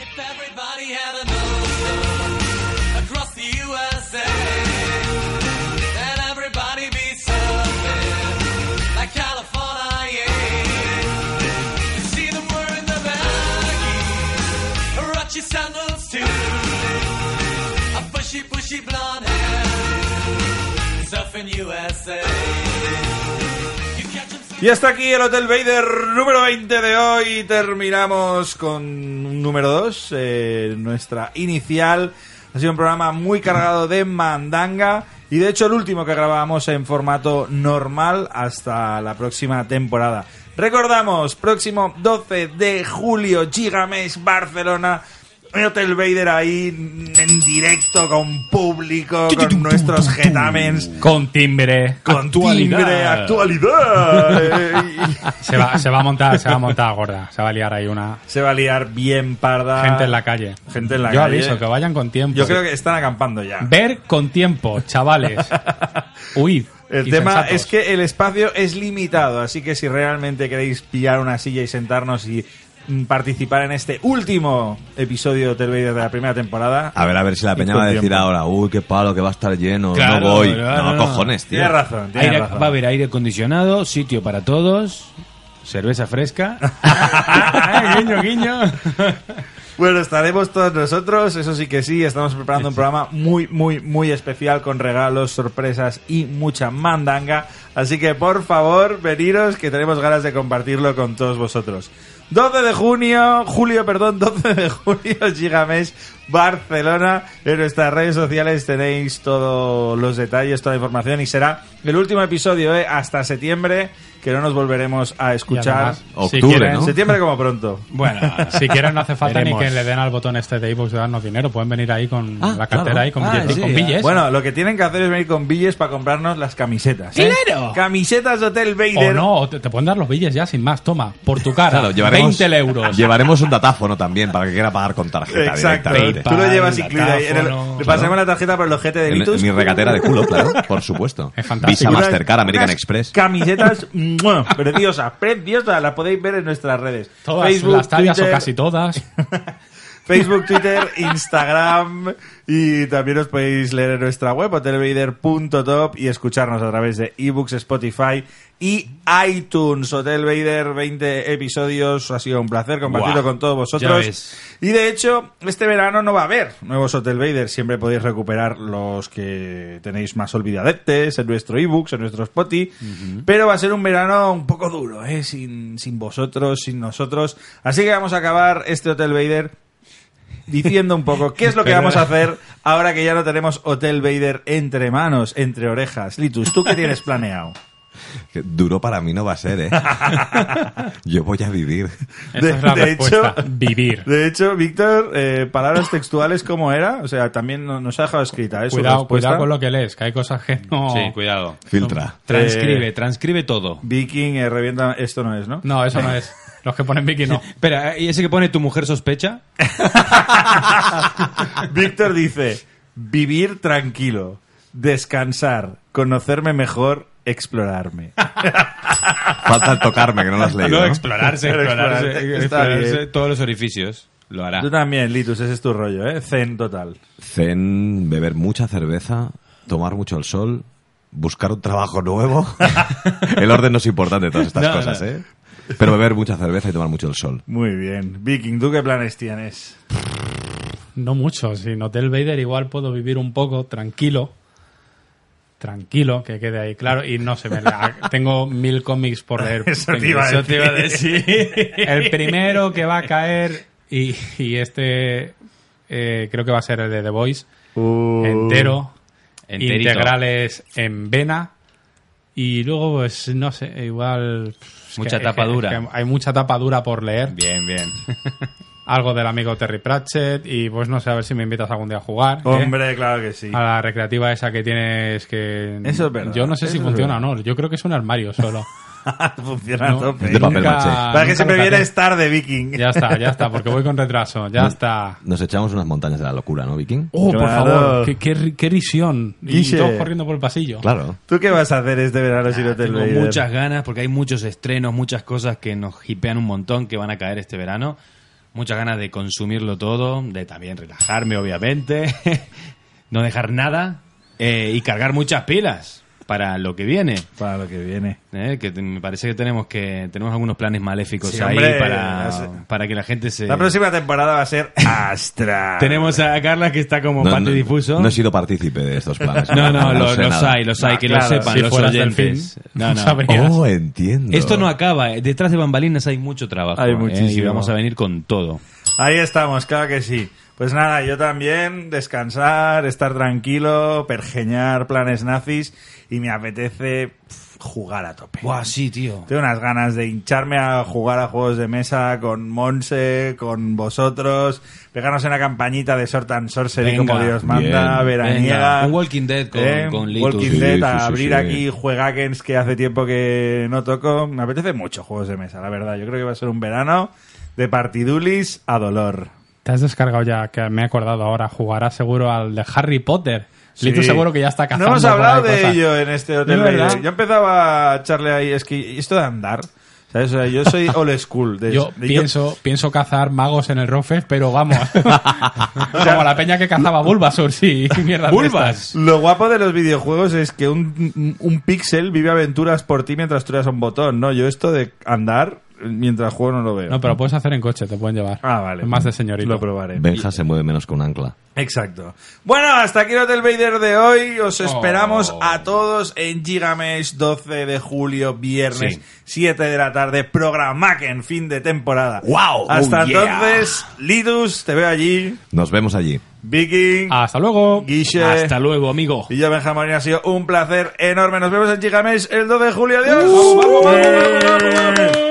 If everybody had an ocean across the USA, then everybody be surfing like California. You see them wearing the baggy, Rachi sandals too, a bushy, bushy blonde hair, surfing USA. Y hasta aquí el Hotel Vader número 20 de hoy. Terminamos con número 2, nuestra inicial. Ha sido un programa muy cargado de mandanga. Y de hecho el último que grabamos en formato normal hasta la próxima temporada. Recordamos, próximo 12 de julio, Gigamesh, Barcelona. Hotel Vader ahí en directo, con público, con nuestros getamens, Con timbre. con actualidad. timbre, actualidad. Se va, se va a montar, se va a montar gorda. Se va a liar ahí una Se va a liar bien parda. gente en la calle. Gente en la Yo calle. aviso que vayan con tiempo. Yo creo que están acampando ya. Ver con tiempo, chavales. Huid. El tema sensatos. es que el espacio es limitado, así que si realmente queréis pillar una silla y sentarnos y participar en este último episodio de Vader de la primera temporada. A ver, a ver si la peña va a decir ahora, uy, qué palo, que va a estar lleno, Claro, no voy. claro, no, no. cojones, tío. Tienes razón, tienes Aire- razón. va a haber aire acondicionado, sitio para todos, cerveza fresca. guiño, guiño. Bueno, estaremos todos nosotros, eso sí que sí, estamos preparando un programa muy, muy, muy especial con regalos, sorpresas y mucha mandanga. Así que por favor, veniros que tenemos ganas de compartirlo con todos vosotros. 12 de junio, julio, perdón, 12 de junio, Gigamesh, Barcelona. En nuestras redes sociales tenéis todos los detalles, toda la información y será el último episodio, ¿eh? hasta septiembre, que no nos volveremos a escuchar. además, Octubre, si quieren, ¿no? Septiembre como pronto. Bueno, si quieren no hace falta ni que le den al botón este de iVoox de darnos dinero. Pueden venir ahí con Ah, la cartera claro. ahí con, Ah, billetes, sí, con billes. Bueno, lo que tienen que hacer es venir con billes para comprarnos las camisetas. ¿eh? ¡Claro! Camisetas de Hotel o Vader. no, o te, te pueden dar los billes ya sin más. Toma, por tu cara. Claro, llevaremos, 20 euros. llevaremos un datáfono también para que quiera pagar con tarjeta Exacto. directamente. Tú lo llevas incluido ahí. En el- datáfono. le pasamos la tarjeta por el ojete de En, Litus. en mi regatera de culo, claro, por supuesto. Es fantástico. Visa Unas- Mastercard, American unas Express. Camisetas ¡mua! preciosas, preciosas. Las podéis ver en nuestras redes. Todas Facebook, las tallas Twitter, o casi todas. Facebook, Twitter, Instagram y también os podéis leer en nuestra web hotelvader.top y escucharnos a través de ebooks, Spotify y iTunes. Hotel Vader, 20 episodios, ha sido un placer compartirlo con todos vosotros. Y de hecho, este verano no va a haber nuevos Hotel Vader, siempre podéis recuperar los que tenéis más olvidadetes en nuestro ebooks, en nuestro Spotify, pero va a ser un verano un poco duro, ¿eh? sin, sin vosotros, sin nosotros. Así que vamos a acabar este Hotel Vader diciendo un poco qué es lo que Pero- vamos a hacer ahora que ya no tenemos Hotel Vader entre manos, entre orejas. Litus, ¿tú qué tienes planeado? Que Duro para mí no va a ser, ¿eh? Yo voy a vivir. Esa De- es la de respuesta. hecho- Vivir. De hecho, Víctor, eh, palabras textuales, ¿cómo era? O sea, también no- nos ha dejado escrita, ¿eh? Cuidado, cuidado con lo que lees, que hay cosas que no... Sí, cuidado. Filtra. Transcribe, transcribe todo. Viking, eh, revienta... Esto no es, ¿no? No, eso no es. Los que ponen Vicky no. Espera, ¿y ese que pone tu mujer sospecha? Víctor dice, vivir tranquilo, descansar, conocerme mejor, explorarme. Falta el tocarme, que no lo has leído. no, ¿no? explorarse, Explorarse, explorarse, está explorarse bien. todos los orificios. Lo hará. Tú también, Litus, ese es tu rollo, ¿eh? Zen total. Zen, beber mucha cerveza, tomar mucho el sol, buscar un trabajo nuevo. el orden no es importante de todas estas No, cosas, no. ¿eh? Pero beber mucha cerveza y tomar mucho el sol. Muy bien. Viking, ¿tú qué planes tienes? No mucho. Sin Hotel Vader igual puedo vivir un poco tranquilo. Tranquilo, que quede ahí claro. Y no se me tengo mil cómics por leer. Eso te iba a eso te iba a decir. decir. El primero que va a caer y, y este eh, creo que va a ser el de The Voice. Uh, Entero. Enterito. Integrales en vena. Y luego, pues, no sé, igual... Mucha que- tapa que- dura. que hay mucha tapa dura por leer. Bien, bien. algo del amigo Terry Pratchett y pues no sé, a ver si me invitas algún día a jugar. ¿eh? Hombre, claro que sí. A la recreativa esa que tienes que... Eso es verdad, Yo no sé si funciona o no, yo creo que es un armario solo. Funciona No, a tope. Es de papel nunca- maché. Para que siempre lo viene saqué. Star de Viking. Ya está, ya está, porque voy con retraso, ya está. Nos echamos unas montañas de la locura, ¿no, Viking? Oh, por favor, qué, qué, qué risión. Y todos corriendo por el pasillo. Claro. ¿Tú qué vas a hacer este verano si no te Tengo Vader? muchas ganas porque hay muchos estrenos, muchas cosas que nos hipean un montón que van a caer este verano. Muchas ganas de consumirlo todo, de también relajarme, obviamente, no dejar nada eh, y cargar muchas pilas para lo que viene. Para lo que viene. eh, que te- me parece que tenemos que tenemos algunos planes maléficos Sí, ahí hombre, para, para que la gente se. La próxima temporada va a ser Astra. Tenemos a Carla que está como No, parte no- difuso. no he sido partícipe de estos planes. No, no, lo- sé los hay, los hay, Ah, que claro, lo sepan si los oyentes. No, no. Oh, entiendo. Esto no acaba, eh. detrás de bambalinas hay mucho trabajo. Hay eh, muchísimo. y vamos a venir con todo. Ahí estamos, claro que sí. Pues nada, yo también descansar, estar tranquilo, pergeñar planes nazis y me apetece jugar a tope. Buah, sí, tío. Tengo unas ganas de hincharme a jugar a juegos de mesa con Monse, con vosotros, pegarnos en la campañita de Sort and Sorcery Venga, como Dios manda, bien. veraniega. Venga, un Walking Dead con- ¿eh? con Litus. Walking Sí, Dead, sí, a abrir sí. aquí juegakens que hace tiempo que no toco. Me apetece mucho juegos de mesa, la verdad. Yo creo que va a ser un verano de partidulis a dolor. Te has descargado ya, que me he acordado ahora, jugarás seguro al de Harry Potter. Sí. Lito seguro que ya está cazando No hemos hablado de cosas. ello en este Hotel. Vader. Yo empezaba a echarle ahí, es que esto de andar, ¿sabes? O sea, yo soy old school. de- Yo de- pienso, pienso cazar magos en el Rockfest, pero vamos. Como la peña que cazaba Bulbasaur, sí. Mierda ¡Bulbas! Lo guapo de los videojuegos es que un, un píxel vive aventuras por ti mientras tú eres un botón, ¿no? Yo esto de andar mientras juego no lo veo. No, pero lo puedes hacer en coche, te pueden llevar. Ah, vale. Es más de señorito. Lo probaré. Benja se mueve menos que un ancla. Exacto. Bueno, hasta aquí el Hotel Vader de hoy. Os esperamos Oh. a todos en Gigamesh 12 de julio, viernes, Sí. 7 de la tarde, programa en fin de temporada. ¡Wow! Hasta Oh, yeah. entonces, Lidus, te veo allí. Nos vemos allí. Viking, Hasta luego. Guille. Hasta luego, amigo. Y yo, Benjamín ha sido un placer enorme. Nos vemos en Gigamesh el 2 de julio. Adiós. Well,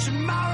tomorrow.